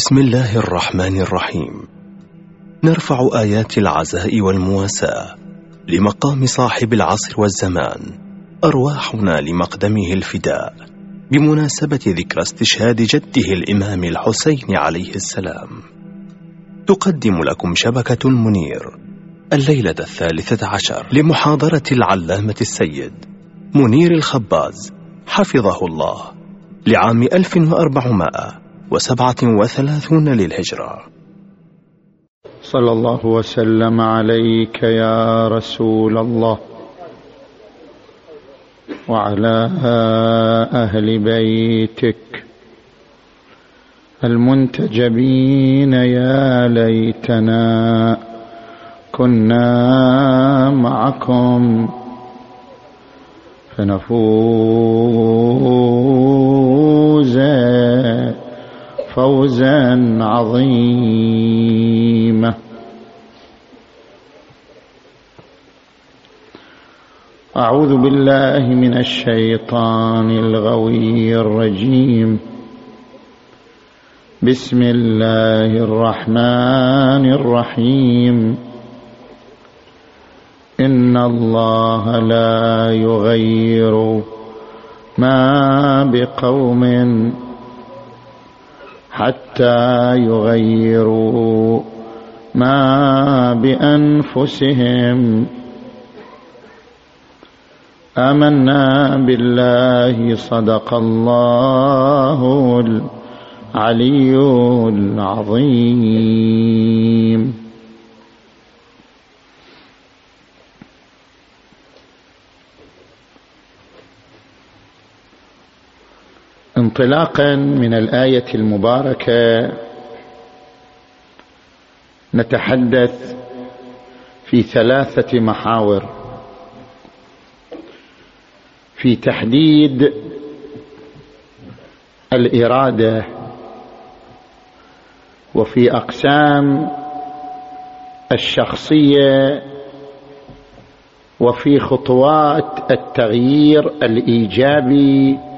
بسم الله الرحمن الرحيم. نرفع آيات العزاء والمواساة لمقام صاحب العصر والزمان أرواحنا لمقدمه الفداء بمناسبة ذكرى استشهاد جده الإمام الحسين عليه السلام. تقدم لكم شبكة المنير الليلة الثالثة عشر لمحاضرة العلامة السيد منير الخباز حفظه الله لعام 1437 للهجرة. صلى الله وسلم عليك يا رسول الله وعلى أهل بيتك المنتجبين يا ليتنا كنا معكم فنفوز. فوزا عظيما. أعوذ بالله من الشيطان الغوي الرجيم. بسم الله الرحمن الرحيم. إن الله لا يغير ما بقوم حتى يغيروا ما بأنفسهم. آمنا بالله صدق الله العلي العظيم. انطلاقا من الآية المباركة نتحدث في ثلاثة محاور. في تحديد الإرادة وفي أقسام الشخصية وفي خطوات التغيير الإيجابي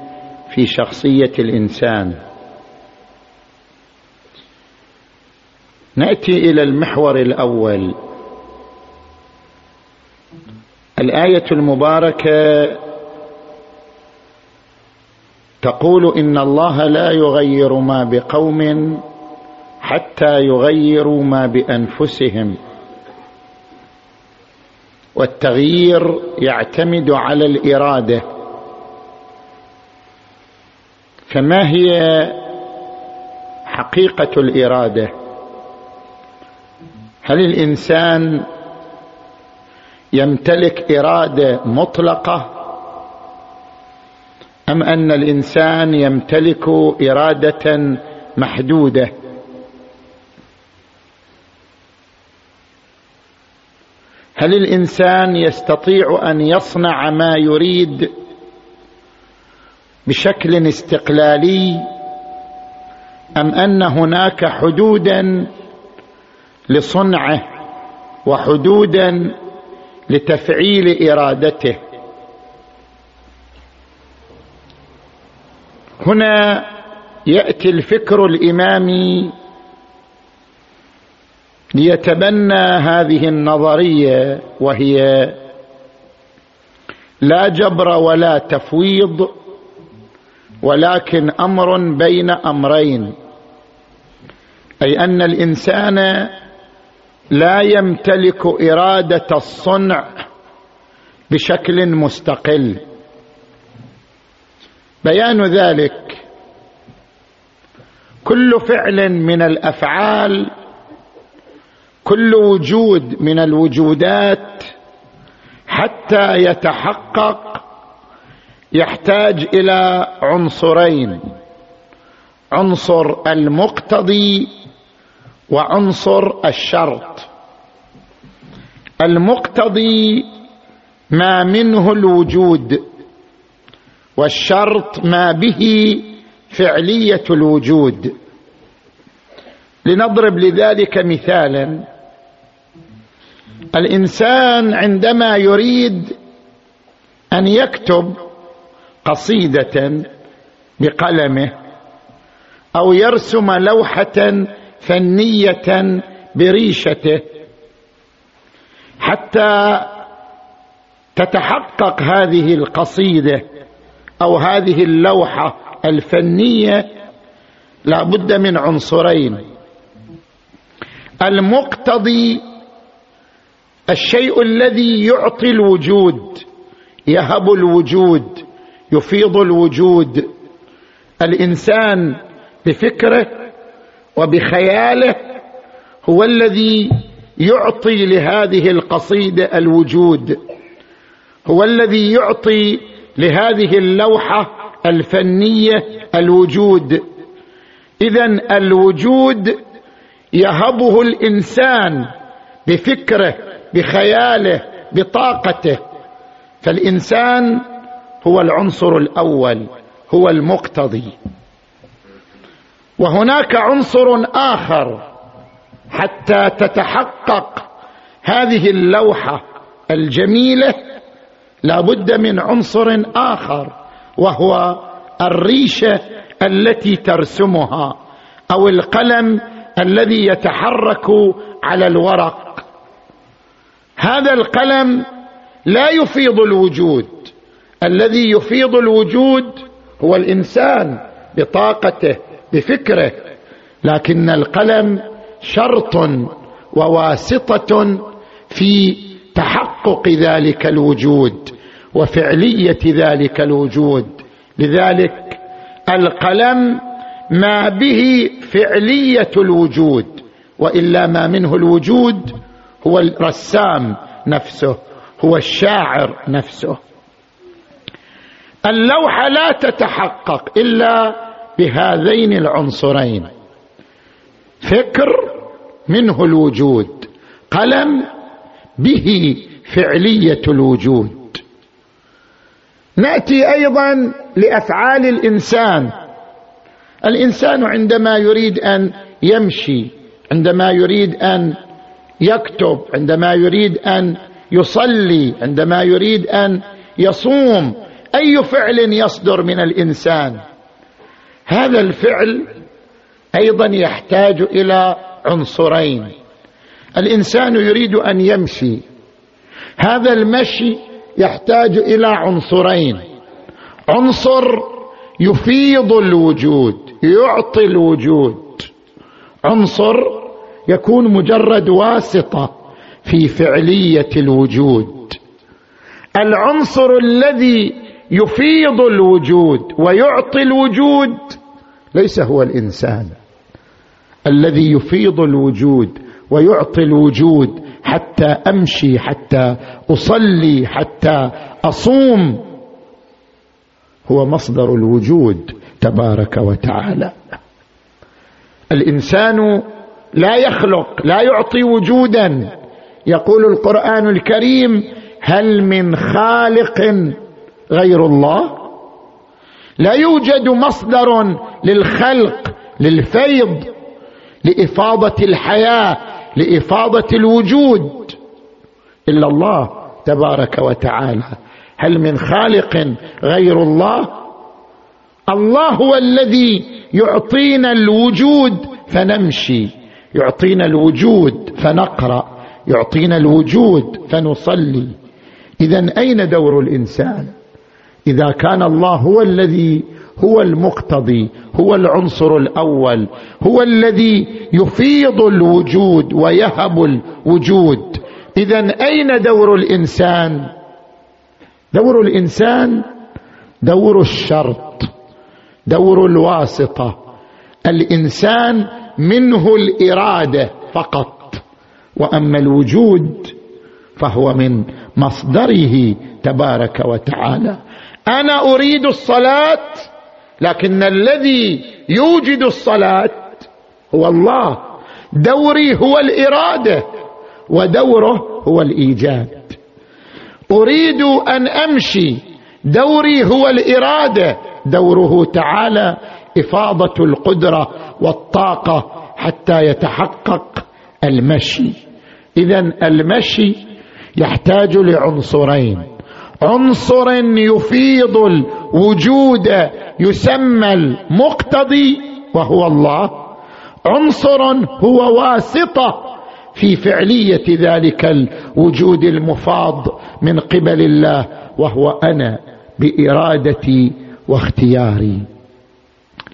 في شخصية الإنسان. نأتي إلى المحور الأول. الآية المباركة تقول إن الله لا يغير ما بقوم حتى يغيروا ما بأنفسهم. والتغيير يعتمد على الإرادة. فما هي حقيقة الإرادة؟ هل الإنسان يمتلك إرادة مطلقة؟ أم أن الإنسان يمتلك إرادة محدودة؟ هل الإنسان يستطيع أن يصنع ما يريد بشكل استقلالي أم أن هناك حدودا لصنعه وحدودا لتفعيل إرادته. هنا يأتي الفكر الإمامي ليتبنى هذه النظرية وهي لا جبر ولا تفويض ولكن أمر بين أمرين. أي أن الإنسان لا يمتلك إرادة الصنع بشكل مستقل. بيان ذلك كل فعل من الأفعال كل وجود من الوجودات حتى يتحقق يحتاج إلى عنصرين. عنصر المقتضي وعنصر الشرط. المقتضي ما منه الوجود والشرط ما به فعلية الوجود. لنضرب لذلك مثالا. الإنسان عندما يريد أن يكتب قصيدة بقلمه أو يرسم لوحة فنية بريشته. حتى تتحقق هذه القصيدة أو هذه اللوحة الفنية لا بد من عنصرين. المقتضي الشيء الذي يعطي الوجود يهب الوجود. يفيض الوجود الإنسان بفكره وبخياله هو الذي يعطي لهذه القصيدة الوجود هو الذي يعطي لهذه اللوحة الفنية الوجود. اذا الوجود يهبه الإنسان بفكره بخياله بطاقته. فالإنسان هو العنصر الأول هو المقتضي. وهناك عنصر آخر حتى تتحقق هذه اللوحة الجميلة لا بد من عنصر آخر وهو الريشة التي ترسمها أو القلم الذي يتحرك على الورق. هذا القلم لا يفيض الوجود الذي يفيض الوجود هو الإنسان بطاقته بفكره. لكن القلم شرط وواسطة في تحقق ذلك الوجود وفعلية ذلك الوجود. لذلك القلم ما به فعلية الوجود وإلا ما منه الوجود هو الرسام نفسه هو الشاعر نفسه. اللوحه لا تتحقق إلا بهذين العنصرين. فكر منه الوجود قلم به فعلية الوجود. نأتي أيضا لأفعال الإنسان. الإنسان عندما يريد أن يمشي عندما يريد أن يكتب عندما يريد أن يصلي عندما يريد أن يصوم أي فعل يصدر من الإنسان؟ هذا الفعل أيضا يحتاج إلى عنصرين. الإنسان يريد أن يمشي. هذا المشي يحتاج إلى عنصرين. عنصر يفيض الوجود يعطي الوجود. عنصر يكون مجرد واسطة في فعلية الوجود. العنصر الذي يفيض الوجود ويعطي الوجود. ليس هو الإنسان الذي يفيض الوجود ويعطي الوجود حتى أمشي حتى أصلي حتى أصوم. هو مصدر الوجود تبارك وتعالى. الإنسان لا يخلق لا يعطي وجودا. يقول القرآن الكريم هل من خالق غير الله. لا يوجد مصدر للخلق للفيض لإفاضة الحياة لإفاضة الوجود إلا الله تبارك وتعالى. هل من خالق غير الله؟ الله هو الذي يعطينا الوجود فنمشي يعطينا الوجود فنقرأ يعطينا الوجود فنصلي. اذا أين دور الإنسان؟ إذا كان الله هو الذي هو المقتضي هو العنصر الأول هو الذي يفيض الوجود ويهب الوجود. اذا أين دور الإنسان؟ دور الإنسان دور الشرط دور الواسطة. الإنسان منه الإرادة فقط وأما الوجود فهو من مصدره تبارك وتعالى. أنا أريد الصلاة لكن الذي يوجد الصلاة هو الله. دوري هو الإرادة ودوره هو الإيجاد. أريد أن أمشي دوري هو الإرادة دوره تعالى إفاضة القدرة والطاقة حتى يتحقق المشي. اذا المشي يحتاج لعنصرين. عنصر يفيض الوجود يسمى المقتضي وهو الله. عنصر هو واسطة في فعلية ذلك الوجود المفاض من قبل الله وهو أنا بإرادتي واختياري.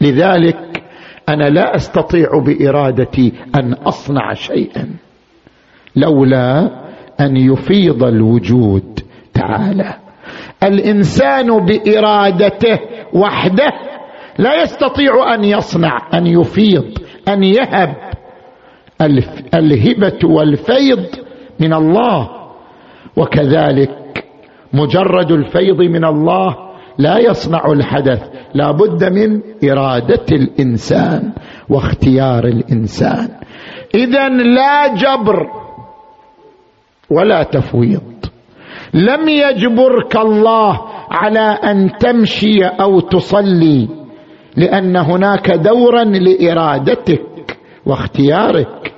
لذلك أنا لا أستطيع بإرادتي أن أصنع شيئا لولا أن يفيض الوجود. تعالى. الإنسان بإرادته وحده لا يستطيع أن يصنع أن يفيض أن يهب. الهبة والفيض من الله. وكذلك مجرد الفيض من الله لا يصنع الحدث. لا بد من إرادة الإنسان واختيار الإنسان. اذا لا جبر ولا تفويض. لم يجبرك الله على أن تمشي أو تصلي لأن هناك دورا لإرادتك واختيارك.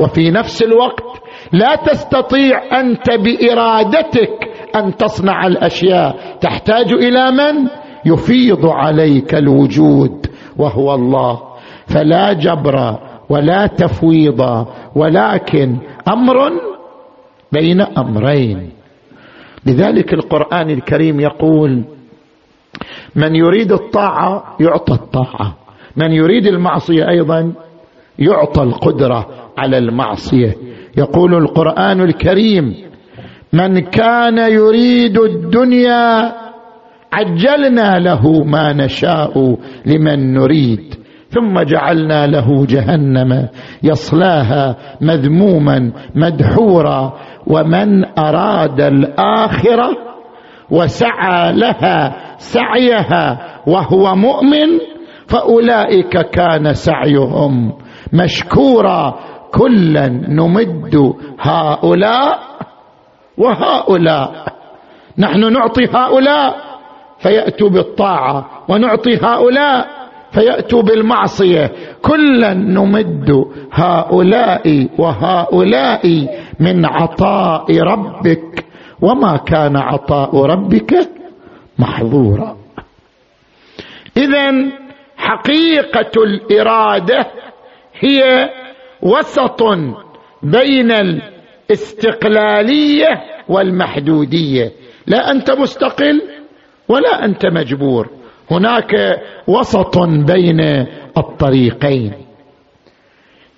وفي نفس الوقت لا تستطيع أنت بإرادتك أن تصنع الأشياء. تحتاج إلى من؟ يفيض عليك الوجود وهو الله. فلا جبر ولا تفويض ولكن أمر بين أمرين. لذلك القرآن الكريم يقول من يريد الطاعة يعطى الطاعة من يريد المعصية أيضا يعطى القدرة على المعصية. يقول القرآن الكريم من كان يريد الدنيا عجلنا له ما نشاء لمن نريد ثم جعلنا له جهنم يصلاها مذموما مدحورا ومن أراد الآخرة وسعى لها سعيها وهو مؤمن فأولئك كان سعيهم مشكورا كلا نمد هؤلاء وهؤلاء. نحن نعطي هؤلاء فيأتوا بالطاعة ونعطي هؤلاء فيأتوا بالمعصية. كلا نمد هؤلاء وهؤلاء من عطاء ربك. وما كان عطاء ربك محظورا. اذا حقيقة الإرادة هي وسط بين الاستقلالية والمحدودية. لا أنت مستقل ولا أنت مجبور. هناك وسط بين الطريقين.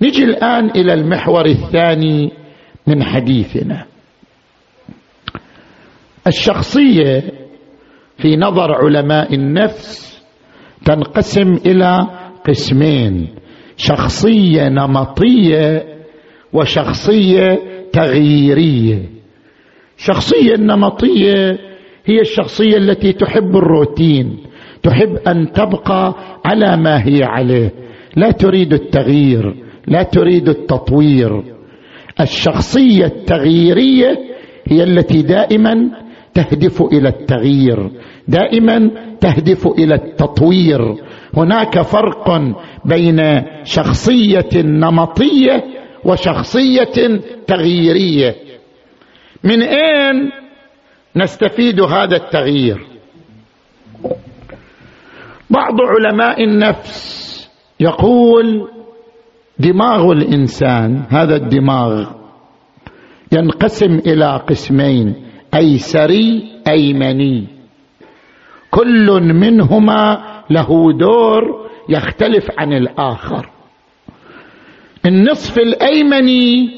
نجي الآن إلى المحور الثاني من حديثنا. الشخصية في نظر علماء النفس تنقسم إلى قسمين شخصية نمطية وشخصية تغييرية. الشخصيه النمطية هي الشخصية التي تحب الروتين تحب أن تبقى على ما هي عليه. لا تريد التغيير لا تريد التطوير. الشخصية التغييرية هي التي دائما تهدف إلى التغيير دائما تهدف إلى التطوير. هناك فرق بين شخصية نمطية وشخصية تغييرية. من أين نستفيد هذا التغيير؟ بعض علماء النفس يقول دماغ الإنسان هذا الدماغ ينقسم إلى قسمين ايسري ايمني كل منهما له دور يختلف عن الآخر. النصف الأيمني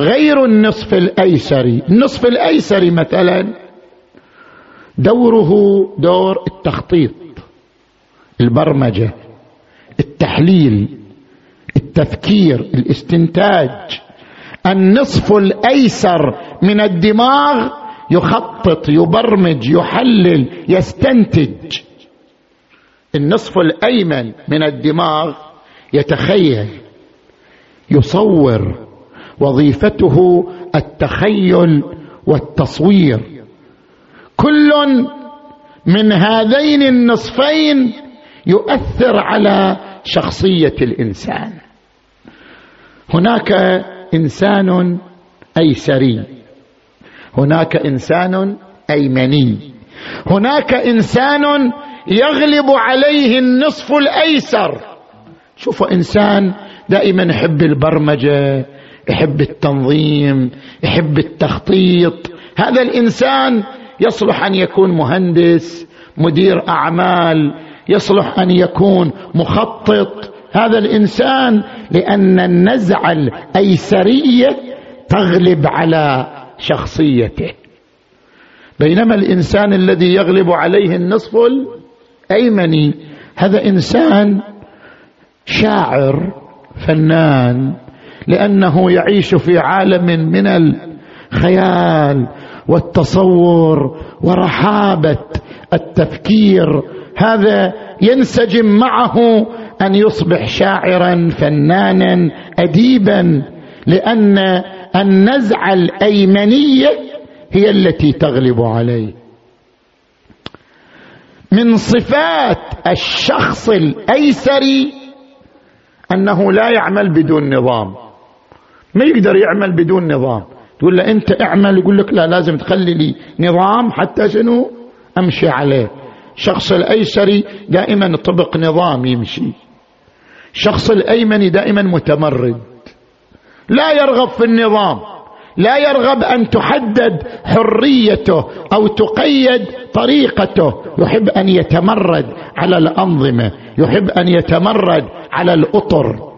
غير النصف الأيسري. النصف الأيسري مثلا دوره دور التخطيط. البرمجة التحليل التفكير الاستنتاج. النصف الأيسر من الدماغ يخطط يبرمج يحلل يستنتج. النصف الأيمن من الدماغ يتخيل يصور وظيفته التخيل والتصوير. كل من هذين النصفين يؤثر على شخصية الإنسان. هناك إنسان أيسري. هناك إنسان أيمني. هناك إنسان يغلب عليه النصف الأيسر. شوفوا إنسان دائما يحب البرمجة يحب التنظيم يحب التخطيط. هذا الإنسان يصلح أن يكون مهندس مدير أعمال يصلح أن يكون مخطط. هذا الإنسان لأن النزعه الايسريه تغلب على شخصيته. بينما الإنسان الذي يغلب عليه النصف الايمني هذا إنسان شاعر فنان لأنه يعيش في عالم من الخيال والتصور ورحابة التفكير هذا ينسجم معه أن يصبح شاعرا فنانا اديبا لأن النزعة الأيمنية هي التي تغلب عليه. من صفات الشخص الايسري أنه لا يعمل بدون نظام. ما يقدر يعمل بدون نظام. تقول له أنت اعمل يقول لك لا لازم تخلي لي نظام حتى شنو؟ أمشي عليه. الشخص الايسري دائما طبق نظام يمشي. الشخص الايمني دائما متمرد. لا يرغب في النظام. لا يرغب أن تحدد حريته أو تقيد طريقته. يحب أن يتمرد على الأنظمة. يحب أن يتمرد على الأطر.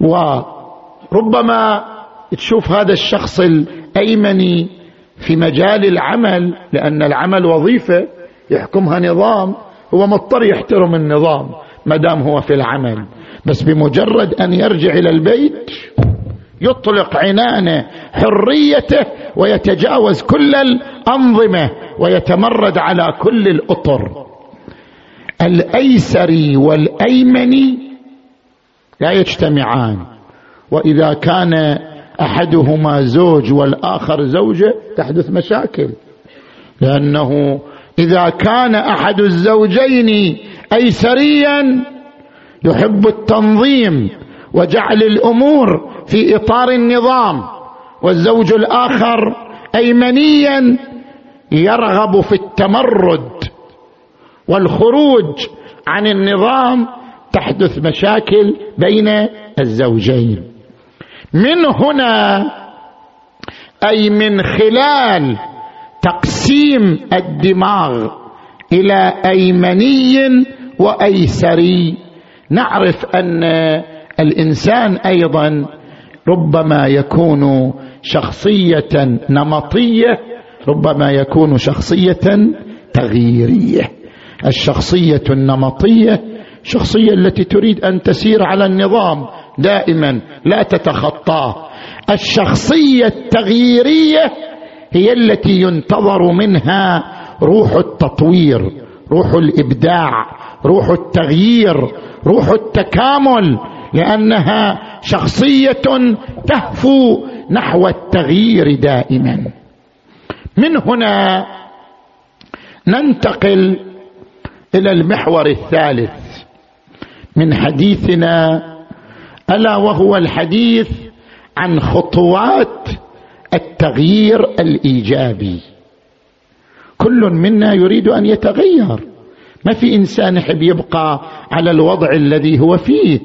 وربما تشوف هذا الشخص الايمني في مجال العمل لأن العمل وظيفة. يحكمها نظام هو مضطر يحترم النظام ما دام هو في العمل. بس بمجرد أن يرجع إلى البيت يطلق عنانه حريته ويتجاوز كل الأنظمة ويتمرد على كل الأطر. الايسر والايمن لا يجتمعان. وإذا كان أحدهما زوج والآخر زوجة تحدث مشاكل. لأنه إذا كان أحد الزوجين أيسريا يحب التنظيم وجعل الأمور في إطار النظام والزوج الآخر ايمنيا يرغب في التمرد والخروج عن النظام تحدث مشاكل بين الزوجين. من هنا أي من خلال تقسيم الدماغ إلى أيمني وأيسري. نعرف أن الإنسان أيضا ربما يكون شخصية نمطية ربما يكون شخصية تغييرية. الشخصية النمطية الشخصيه التي تريد أن تسير على النظام دائما لا تتخطاه. الشخصية التغييرية هي التي ينتظر منها روح التطوير روح الإبداع روح التغيير روح التكامل لأنها شخصية تهفو نحو التغيير دائما. من هنا ننتقل إلى المحور الثالث من حديثنا ألا وهو الحديث عن خطوات التغيير الإيجابي. كل منا يريد أن يتغير. ما في إنسان يحب يبقى على الوضع الذي هو فيه.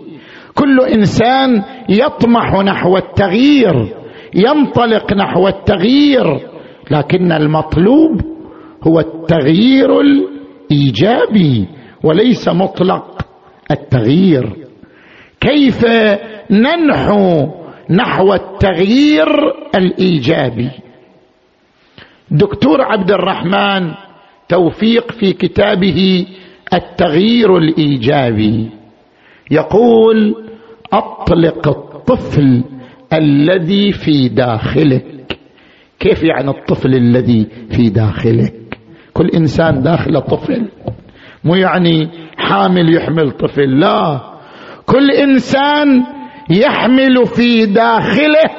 كل إنسان يطمح نحو التغيير ينطلق نحو التغيير. لكن المطلوب هو التغيير الإيجابي وليس مطلق التغيير. كيف ننحو نحو التغيير الإيجابي. دكتور عبد الرحمن توفيق في كتابه التغيير الإيجابي. يقول أطلق الطفل الذي في داخلك. كيف يعني الطفل الذي في داخلك؟ كل إنسان داخله طفل. مو يعني حامل يحمل طفل لا. كل إنسان يحمل في داخله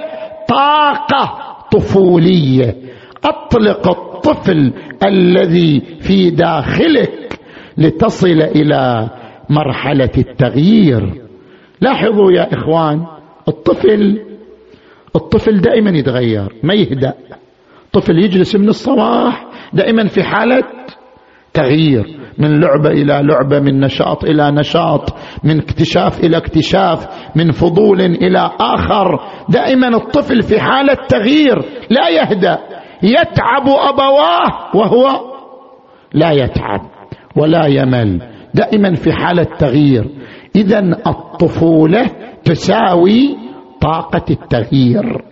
طاقة طفولية. أطلق الطفل الذي في داخلك لتصل إلى مرحلة التغيير. لاحظوا يا إخوان الطفل الطفل دائما يتغير ما يهدأ. طفل يجلس من الصباح دائما في حالة تغيير من لعبة إلى لعبة من نشاط إلى نشاط من اكتشاف إلى اكتشاف من فضول إلى آخر. دائما الطفل في حالة تغيير لا يهدأ. يتعب أبواه وهو لا يتعب ولا يمل. دائما في حالة تغيير. اذا الطفولة تساوي طاقة التغيير.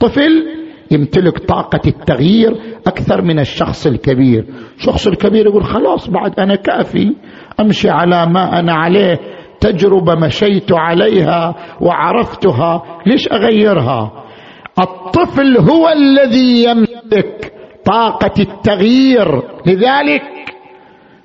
طفل يمتلك طاقة التغيير أكثر من الشخص الكبير. الشخص الكبير يقول خلاص بعد أنا كافي أمشي على ما أنا عليه تجربة مشيت عليها وعرفتها ليش أغيرها؟ الطفل هو الذي يملك طاقة التغيير. لذلك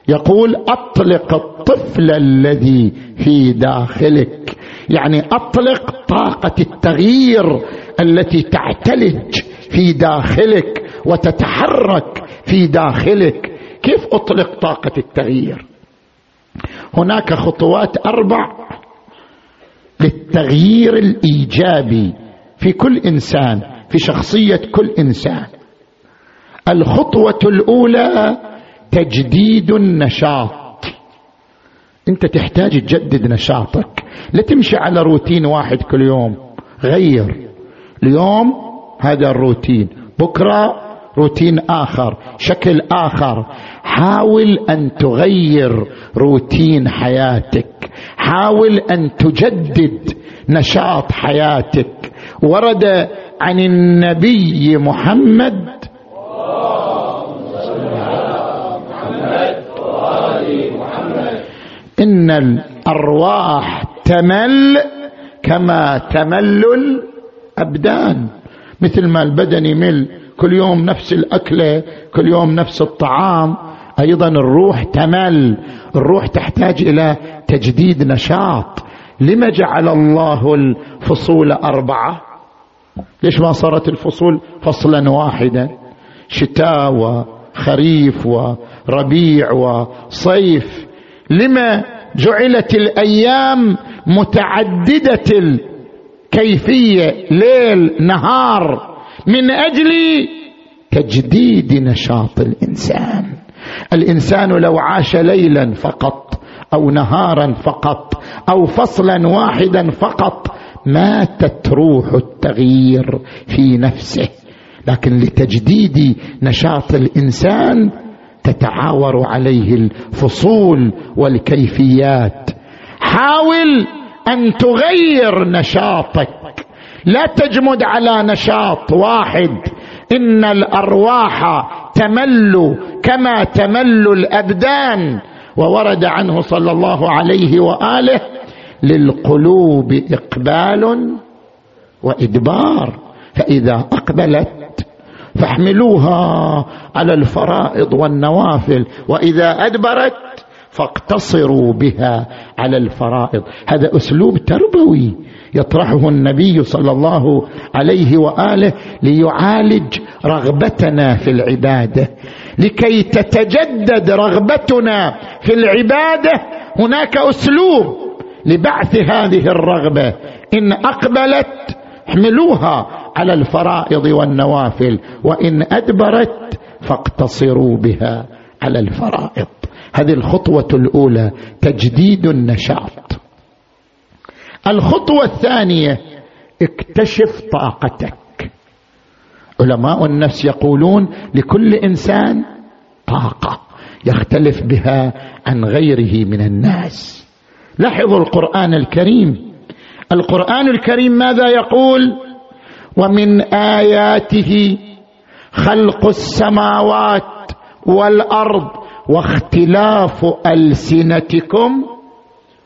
يقول أطلق الطفل الذي في داخلك. يعني أطلق طاقة التغيير التي تعتلج في داخلك وتتحرك في داخلك. كيف أطلق طاقة التغيير؟ هناك خطوات أربع للتغيير الإيجابي في كل إنسان في شخصية كل إنسان. الخطوة الأولى تجديد النشاط. أنت تحتاج تجدد نشاطك. لا تمشي على روتين واحد كل يوم. غير. اليوم هذا الروتين. بكرة روتين آخر شكل آخر. حاول أن تغير روتين حياتك. حاول أن تجدد نشاط حياتك. ورد عن النبي محمد إن الأرواح تمل كما تمل الأبدان. مثل ما البدن يمل كل يوم نفس الأكلة كل يوم نفس الطعام أيضا الروح تمل الروح تحتاج إلى تجديد نشاط. لما جعل الله الفصول أربعة؟ ليش ما صارت الفصول فصلا واحدا؟ شتاء وخريف وربيع وصيف. لما جعلت الأيام متعددة كيفية ليل نهار من أجل تجديد نشاط الإنسان. الإنسان لو عاش ليلا فقط أو نهارا فقط أو فصلا واحدا فقط ماتت روح التغيير في نفسه. لكن لتجديد نشاط الإنسان تتعاور عليه الفصول والكيفيات. حاول أن تغير نشاطك. لا تجمد على نشاط واحد. إن الأرواح تمل كما تمل الأبدان. وورد عنه صلى الله عليه وآله للقلوب إقبال وإدبار. فإذا أقبلت فاحملوها على الفرائض والنوافل. وإذا أدبرت فاقتصروا بها على الفرائض. هذا أسلوب تربوي يطرحه النبي صلى الله عليه وآله ليعالج رغبتنا في العبادة. لكي تتجدد رغبتنا في العبادة هناك أسلوب لبعث هذه الرغبة. إن أقبلت احملوها على الفرائض والنوافل وإن أدبرت فاقتصروا بها على الفرائض. هذه الخطوة الأولى تجديد النشاط. الخطوة الثانية اكتشف طاقتك. علماء النفس يقولون لكل إنسان طاقة يختلف بها عن غيره من الناس. لاحظوا القرآن الكريم. القرآن الكريم ماذا يقول؟ ومن آياته خلق السماوات والأرض واختلاف ألسنتكم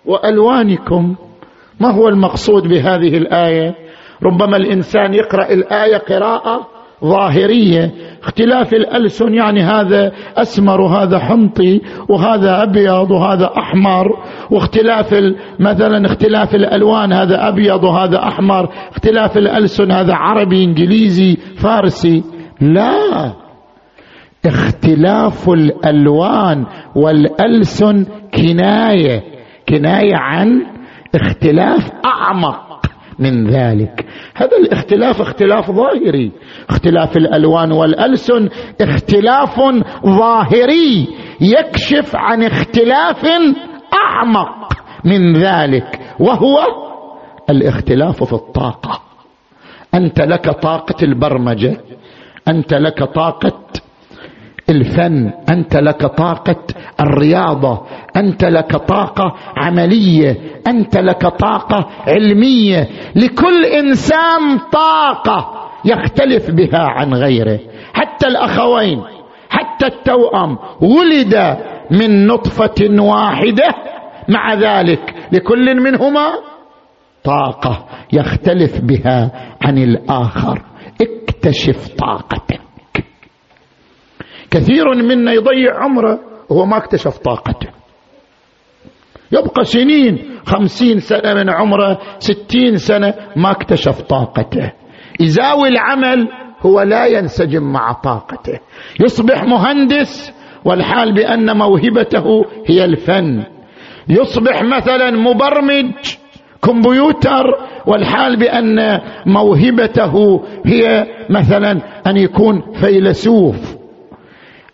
وألوانكم. ما هو المقصود بهذه الآية؟ ربما الإنسان يقرأ الآية قراءة ظاهرية. اختلاف الألسن يعني هذا أسمر وهذا حنطي وهذا أبيض وهذا أحمر. واختلاف مثلا اختلاف الألوان هذا أبيض وهذا أحمر. اختلاف الألسن هذا عربي إنجليزي فارسي. لا. اختلاف الألوان والألسن كناية كناية عن اختلاف أعمق من ذلك. هذا الاختلاف اختلاف ظاهري اختلاف الألوان والألسن اختلاف ظاهري يكشف عن اختلاف أعمق من ذلك وهو الاختلاف في الطاقة. أنت لك طاقة البرمجة أنت لك طاقة الفن أنت لك طاقة الرياضة أنت لك طاقة عملية أنت لك طاقة علمية. لكل إنسان طاقة يختلف بها عن غيره. حتى الأخوين حتى التوأم ولد من نطفة واحدة. مع ذلك لكل منهما طاقة يختلف بها عن الآخر. اكتشف طاقتك. كثير منا يضيع عمره وهو ما اكتشف طاقته. يبقى سنين خمسين سنة من عمره ستين سنة ما اكتشف طاقته. يزاوي العمل هو لا ينسجم مع طاقته. يصبح مهندس والحال بأن موهبته هي الفن. يصبح مثلا مبرمج كمبيوتر والحال بأن موهبته هي مثلا أن يكون فيلسوف.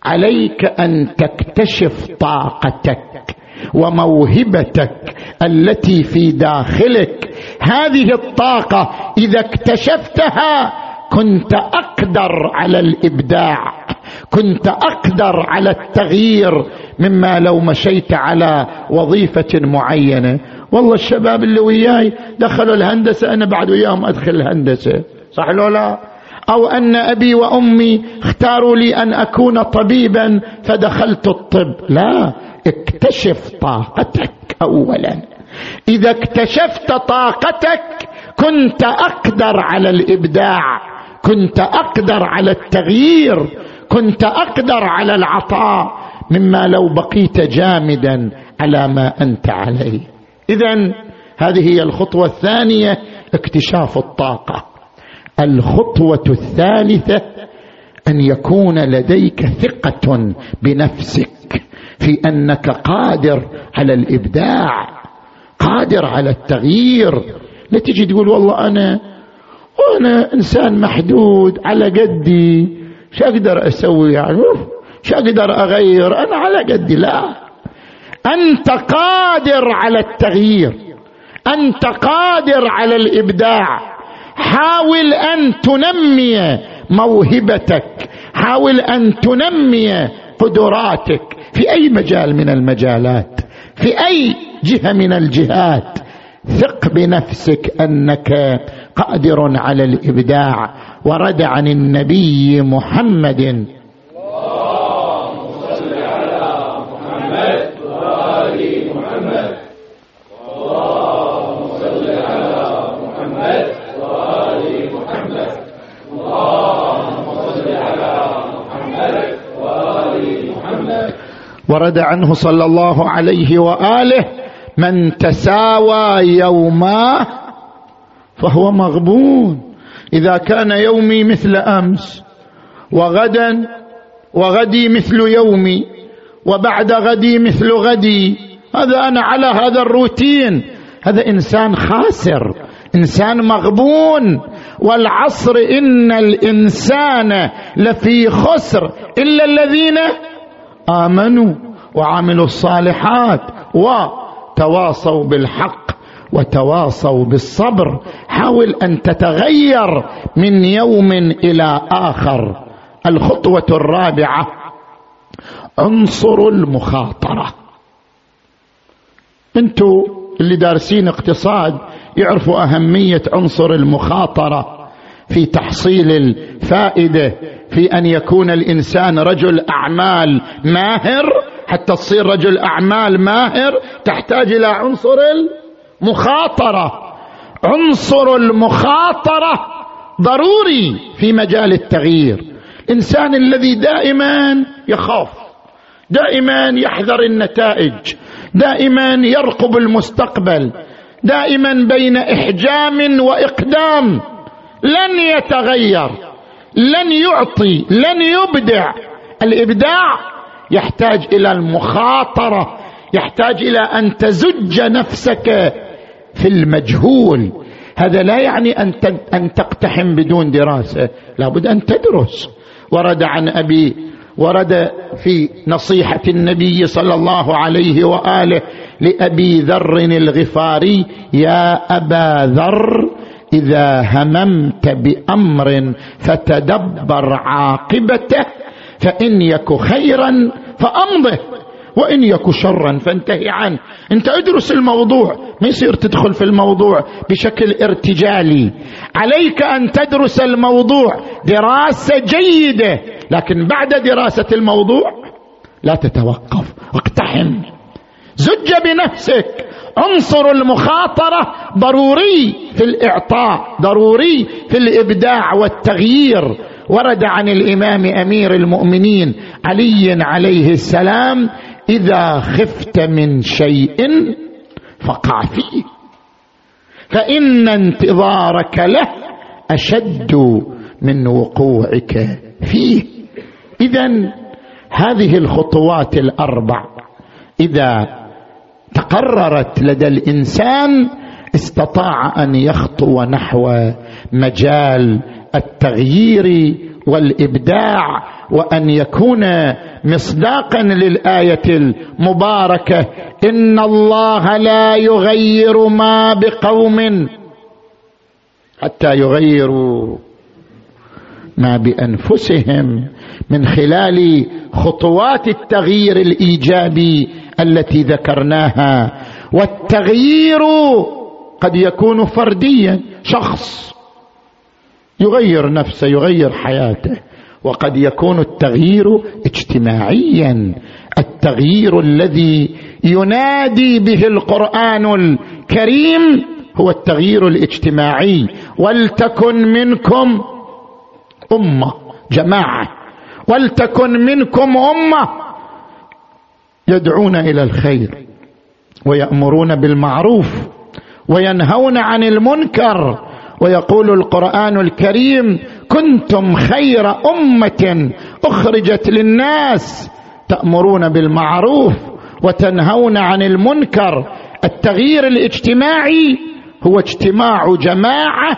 عليك أن تكتشف طاقتك وموهبتك التي في داخلك. هذه الطاقة إذا اكتشفتها كنت أقدر على الإبداع كنت أقدر على التغيير مما لو مشيت على وظيفة معينة. والله الشباب اللي وياي دخلوا الهندسة أنا بعد وياهم أدخل الهندسة. صح لو لا؟ أو أن أبي وأمي اختاروا لي أن أكون طبيبا فدخلت الطب. لا اكتشف طاقتك اولا. إذا اكتشفت طاقتك كنت أقدر على الإبداع كنت أقدر على التغيير كنت أقدر على العطاء مما لو بقيت جامدا على ما أنت عليه. اذا هذه هي الخطوة الثانية اكتشاف الطاقة. الخطوة الثالثة أن يكون لديك ثقة بنفسك في أنك قادر على الإبداع قادر على التغيير. لا تجي تقول والله أنا وأنا إنسان محدود على قدي شو أقدر أسوي؟ يعني شو أقدر أغير؟ أنا على قدي. لا. أنت قادر على التغيير. أنت قادر على الإبداع. حاول أن تنمي موهبتك. حاول أن تنمي قدراتك. في أي مجال من المجالات؟ في أي جهة من الجهات؟ ثق بنفسك أنك قادر على الإبداع. ورد عن النبي محمد ورد عنه صلى الله عليه وآله من تساوى يوماه فهو مغبون. إذا كان يومي مثل أمس وغدا وغدي مثل يومي وبعد غدي مثل غدي هذا أنا على هذا الروتين. هذا إنسان خاسر إنسان مغبون. والعصر إن الإنسان لفي خسر إلا الذين آمنوا وعملوا الصالحات وتواصوا بالحق وتواصوا بالصبر. حاول أن تتغير من يوم إلى آخر. الخطوة الرابعة عنصر المخاطرة. أنتوا اللي دارسين اقتصاد يعرفوا أهمية عنصر المخاطرة. في تحصيل الفائدة في أن يكون الإنسان رجل أعمال ماهر. حتى تصير رجل أعمال ماهر تحتاج إلى عنصر المخاطرة. عنصر المخاطرة ضروري في مجال التغيير. الإنسان الذي دائما يخاف دائما يحذر النتائج دائما يرقب المستقبل دائما بين إحجام وإقدام. لن يتغير لن يعطي لن يبدع. الإبداع يحتاج إلى المخاطرة يحتاج إلى أن تزج نفسك في المجهول. هذا لا يعني أن أن تقتحم بدون دراسة لابد أن تدرس. ورد عن أبي ورد في نصيحة النبي صلى الله عليه وآله لأبي ذر الغفاري يا أبا ذر إذا هممت بأمر فتدبر عاقبته فإن يك خيرا فأمضه وإن يك شرا فانتهي عنه. أنت ادرس الموضوع ما يصير تدخل في الموضوع بشكل ارتجالي. عليك أن تدرس الموضوع دراسة جيدة لكن بعد دراسة الموضوع لا تتوقف اقتحم. زج بنفسك عنصر المخاطرة ضروري في الإعطاء ضروري في الإبداع والتغيير. ورد عن الإمام أمير المؤمنين علي عليه السلام إذا خفت من شيء فقع فيه فإن انتظارك له أشد من وقوعك فيه. اذا هذه الخطوات الأربع إذا تقررت لدى الإنسان استطاع أن يخطو نحو مجال التغيير والإبداع وأن يكون مصداقا للآية المباركة إن الله لا يغير ما بقوم حتى يغيروا ما بأنفسهم من خلال خطوات التغيير الإيجابي التي ذكرناها. والتغيير قد يكون فرديا شخص يغير نفسه يغير حياته. وقد يكون التغيير اجتماعيا. التغيير الذي ينادي به القرآن الكريم هو التغيير الاجتماعي. ولتكن منكم أمة جماعة. ولتكن منكم أمة يدعون إلى الخير ويأمرون بالمعروف وينهون عن المنكر ويقول القرآن الكريم كنتم خير أمة أخرجت للناس تأمرون بالمعروف وتنهون عن المنكر التغيير الاجتماعي هو اجتماع جماعة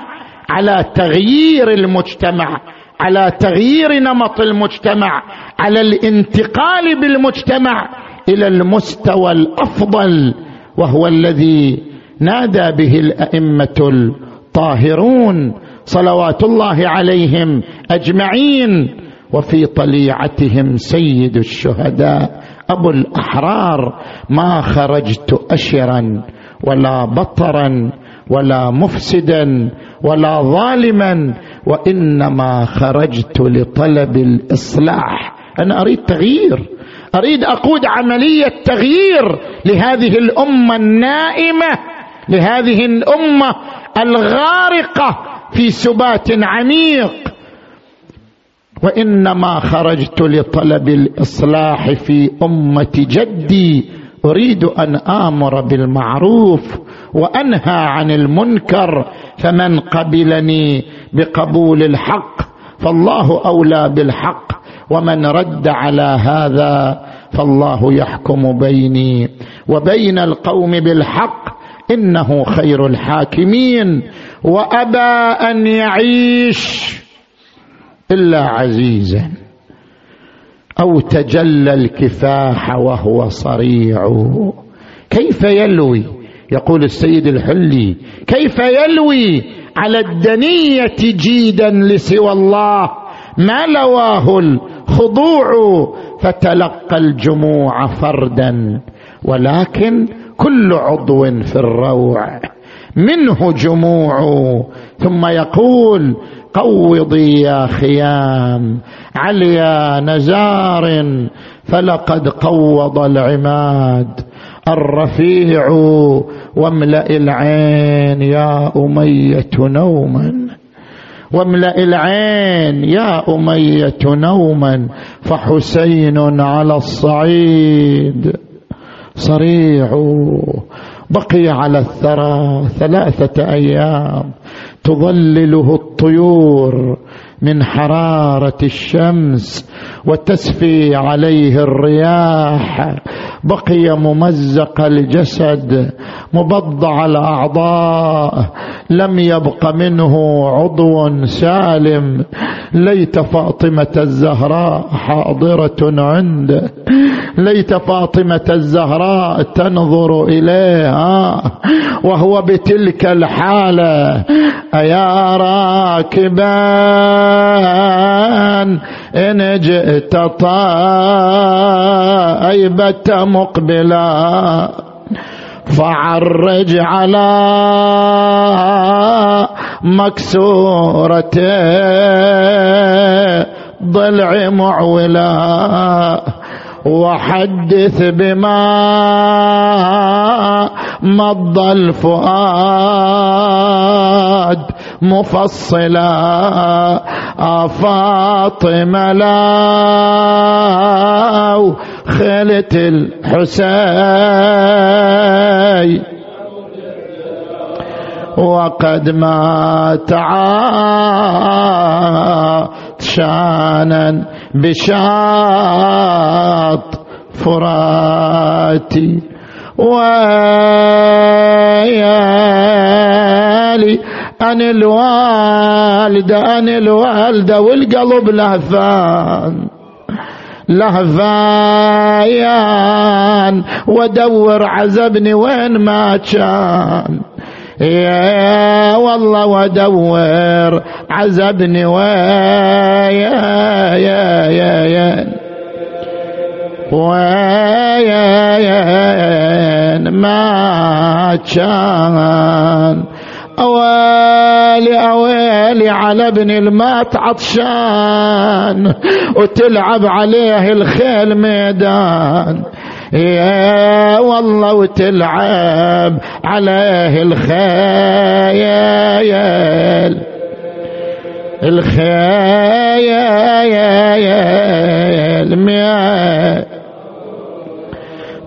على تغيير المجتمع على تغيير نمط المجتمع على الانتقال بالمجتمع إلى المستوى الأفضل وهو الذي نادى به الأئمة الطاهرون صلوات الله عليهم أجمعين وفي طليعتهم سيد الشهداء أبو الأحرار ما خرجت اشرا ولا بطرا ولا مفسدا ولا ظالما وإنما خرجت لطلب الإصلاح. أنا أريد تغيير. أريد أقود عملية تغيير لهذه الأمة النائمة لهذه الأمة الغارقة في سبات عميق. وإنما خرجت لطلب الإصلاح في أمة جدي أريد أن آمر بالمعروف وأنهى عن المنكر فمن قبلني بقبول الحق فالله أولى بالحق. ومن رد على هذا فالله يحكم بيني وبين القوم بالحق إنه خير الحاكمين وأبى أن يعيش إلا عزيزا أو تجلى الكفاح وهو صريع. كيف يلوي؟ يقول السيد الحلي. كيف يلوي على الدنية جيدا لسوى الله؟ ما لواه الخضوع فتلقى الجموع فردا. ولكن كل عضو في الروع منه جموع. ثم يقول قوضي يا خيام عليا نزار فلقد قوض العماد. الرفيع واملأ العين يا أمية نوما. واملأ العين يا أمية نوما فحسين على الصعيد. صريع بقي على الثرى ثلاثة أيام تظلله الطيور من حرارة الشمس وتسفي عليه الرياح. بقي ممزق الجسد مبضع الأعضاء لم يبق منه عضو سالم. ليت فاطمة الزهراء حاضرة عنده. ليت فاطمة الزهراء تنظر اليه وهو بتلك الحالة. أيا راكبا إن جئت طائبة مقبلا فعرج على مكسورة ضلع معولا. وحدث بما مضى الفؤاد مفصلا. فاطمة لا خلت الحسين. وقد مات شانا بشاط فراتي ويالي. أن الوالدة أن الوالدة والقلب لهفان لهفايان ودور عزبني وين ما كان. يا والله ودور عزبني ويا يا يا يا. ويا يا ما كان. أوالي أوالي على ابن المات عطشان وتلعب عليه الخيل ميدان. يا والله وتلعب عليه الخيال. الخيال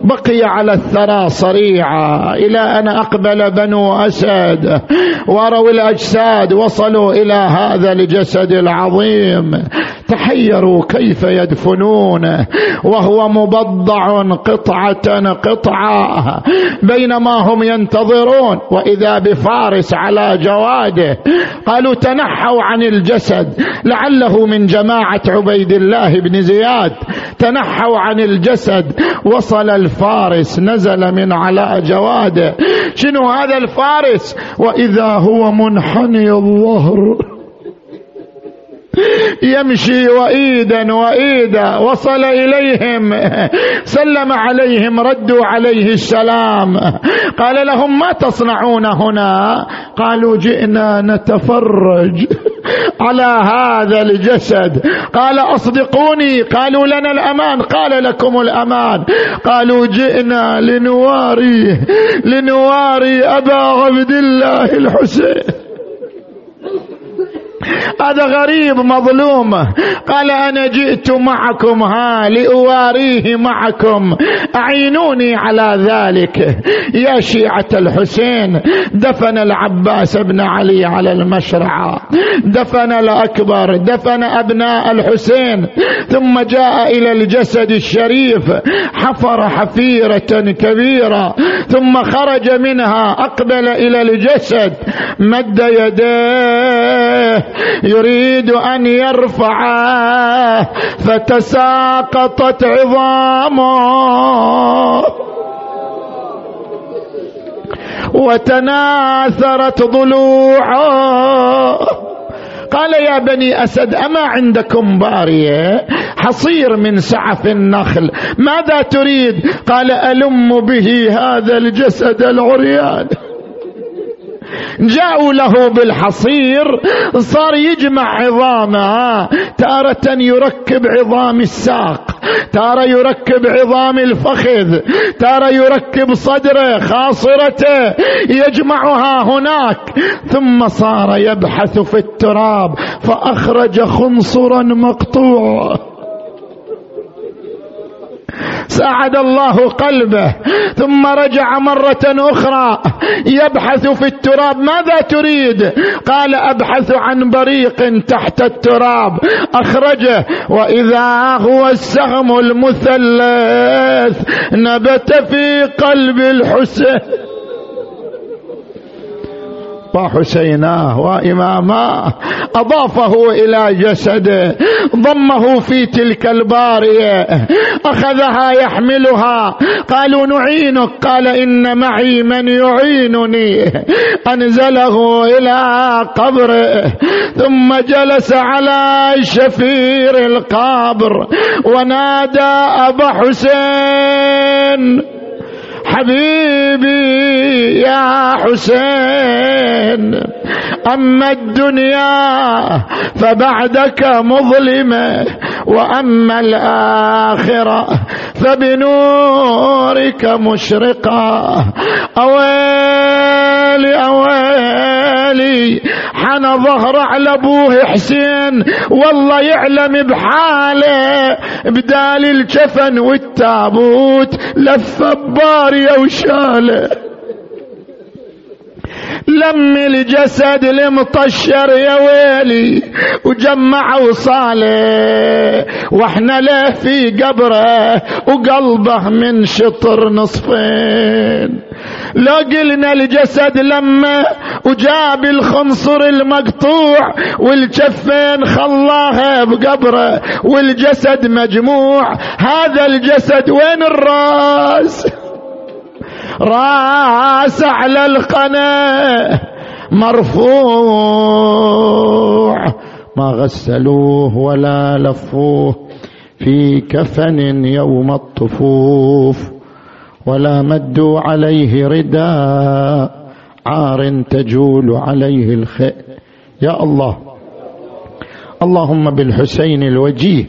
بقي على الثرى صريعا إلى أن أقبل بنو أسد وروا الأجساد وصلوا إلى هذا الجسد العظيم. تحيروا كيف يدفنونه وهو مبضع قطعة قطعة بينما هم ينتظرون. وإذا بفارس على جواده قالوا تنحوا عن الجسد لعله من جماعة عبيد الله بن زياد. تنحوا عن الجسد وصل الفارس نزل من على جواده. شنو هذا الفارس؟ وإذا هو منحني الظهر. يمشي وإيدا وإيدا وصل إليهم سلم عليهم ردوا عليه السلام. قال لهم ما تصنعون هنا؟ قالوا جئنا نتفرج على هذا الجسد. قال أصدقوني. قالوا لنا الأمان. قال لكم الأمان. قالوا جئنا لنواري لنواري أبا عبد الله الحسين. هذا غريب مظلوم. قال أنا جئت معكم ها لأواريه معكم. أعينوني على ذلك. يا شيعة الحسين دفن العباس بن علي على المشرعه دفن الأكبر دفن أبناء الحسين. ثم جاء إلى الجسد الشريف. حفر حفيرة كبيرة. ثم خرج منها أقبل إلى الجسد. مد يديه. يريد أن يرفعه فتساقطت عظامه. وتناثرت ضلوعه. قال يا بني أسد أما عندكم بارية؟ حصير من سعف النخل. ماذا تريد؟ قال ألم به هذا الجسد العريان. جاءوا له بالحصير صار يجمع عظامه. تارة يركب عظام الساق تارة يركب عظام الفخذ تارة يركب صدره خاصرته يجمعها هناك. ثم صار يبحث في التراب فأخرج خنصرا مقطوعا ساعد الله قلبه ثم رجع مرة أخرى يبحث في التراب ماذا تريد؟ قال أبحث عن بريق تحت التراب أخرجه. وإذا هو السهم المثلث نبت في قلب الحسين. وحسيناه وإماماه أضافه إلى جسده ضمه في تلك البارية أخذها يحملها. قالوا نعينك قال إن معي من يعينني. أنزله إلى قبره ثم جلس على شفير القبر ونادى أبا حسين. حبيبي يا حسين أما الدنيا فبعدك مظلمة وأما الآخرة فبنورك مشرقة. أويلي اويلي حنى ظهر على أبوه حسين. والله يعلم بحاله بدال الجفن والتابوت لف باريه وشاله. لم الجسد المطشر يا ويلي وجمع وصالة وإحنا له في قبره وقلبه من شطر نصفين. لو قلنا الجسد لما وجاب الخنصر المقطوع والجفين خلاها بقبره والجسد مجموع. هذا الجسد وين الراس؟ راس على القناة. مرفوع. ما غسلوه ولا لفوه. في كفن يوم الطفوف. ولا مدوا عليه رداء عار تجول عليه الخيل يا الله. اللهم بالحسين الوجيه.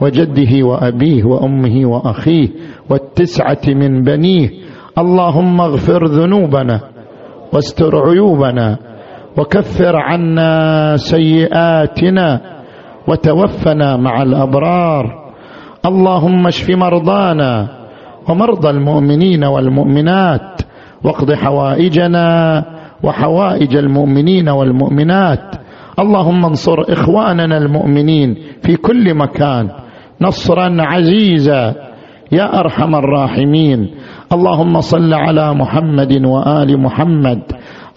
وجده وأبيه وأمه وأخيه. والتسعة من بنيه. اللهم اغفر ذنوبنا واستر عيوبنا وكفر عنا سيئاتنا وتوفنا مع الأبرار. اللهم اشف مرضانا ومرضى المؤمنين والمؤمنات واقض حوائجنا وحوائج المؤمنين والمؤمنات. اللهم انصر إخواننا المؤمنين في كل مكان. نصرا عزيزا يا أرحم الراحمين. اللهم صل على محمد وآل محمد.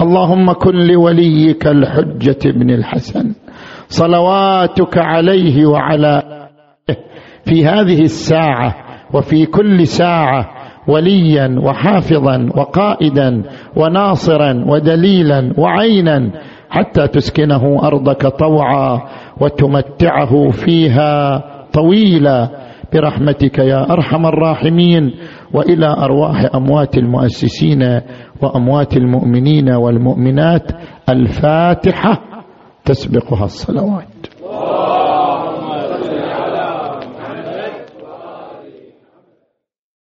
اللهم كن لوليك الحجة بن الحسن. صلواتك عليه وعلى في هذه الساعة وفي كل ساعة وليا وحافظا وقائدا وناصرا ودليلا وعينا حتى تسكنه أرضك طوعا وتمتعه فيها طويلا. برحمتك يا أرحم الراحمين وإلى أرواح أموات المؤسسين وأموات المؤمنين والمؤمنات الفاتحة تسبقها الصلوات.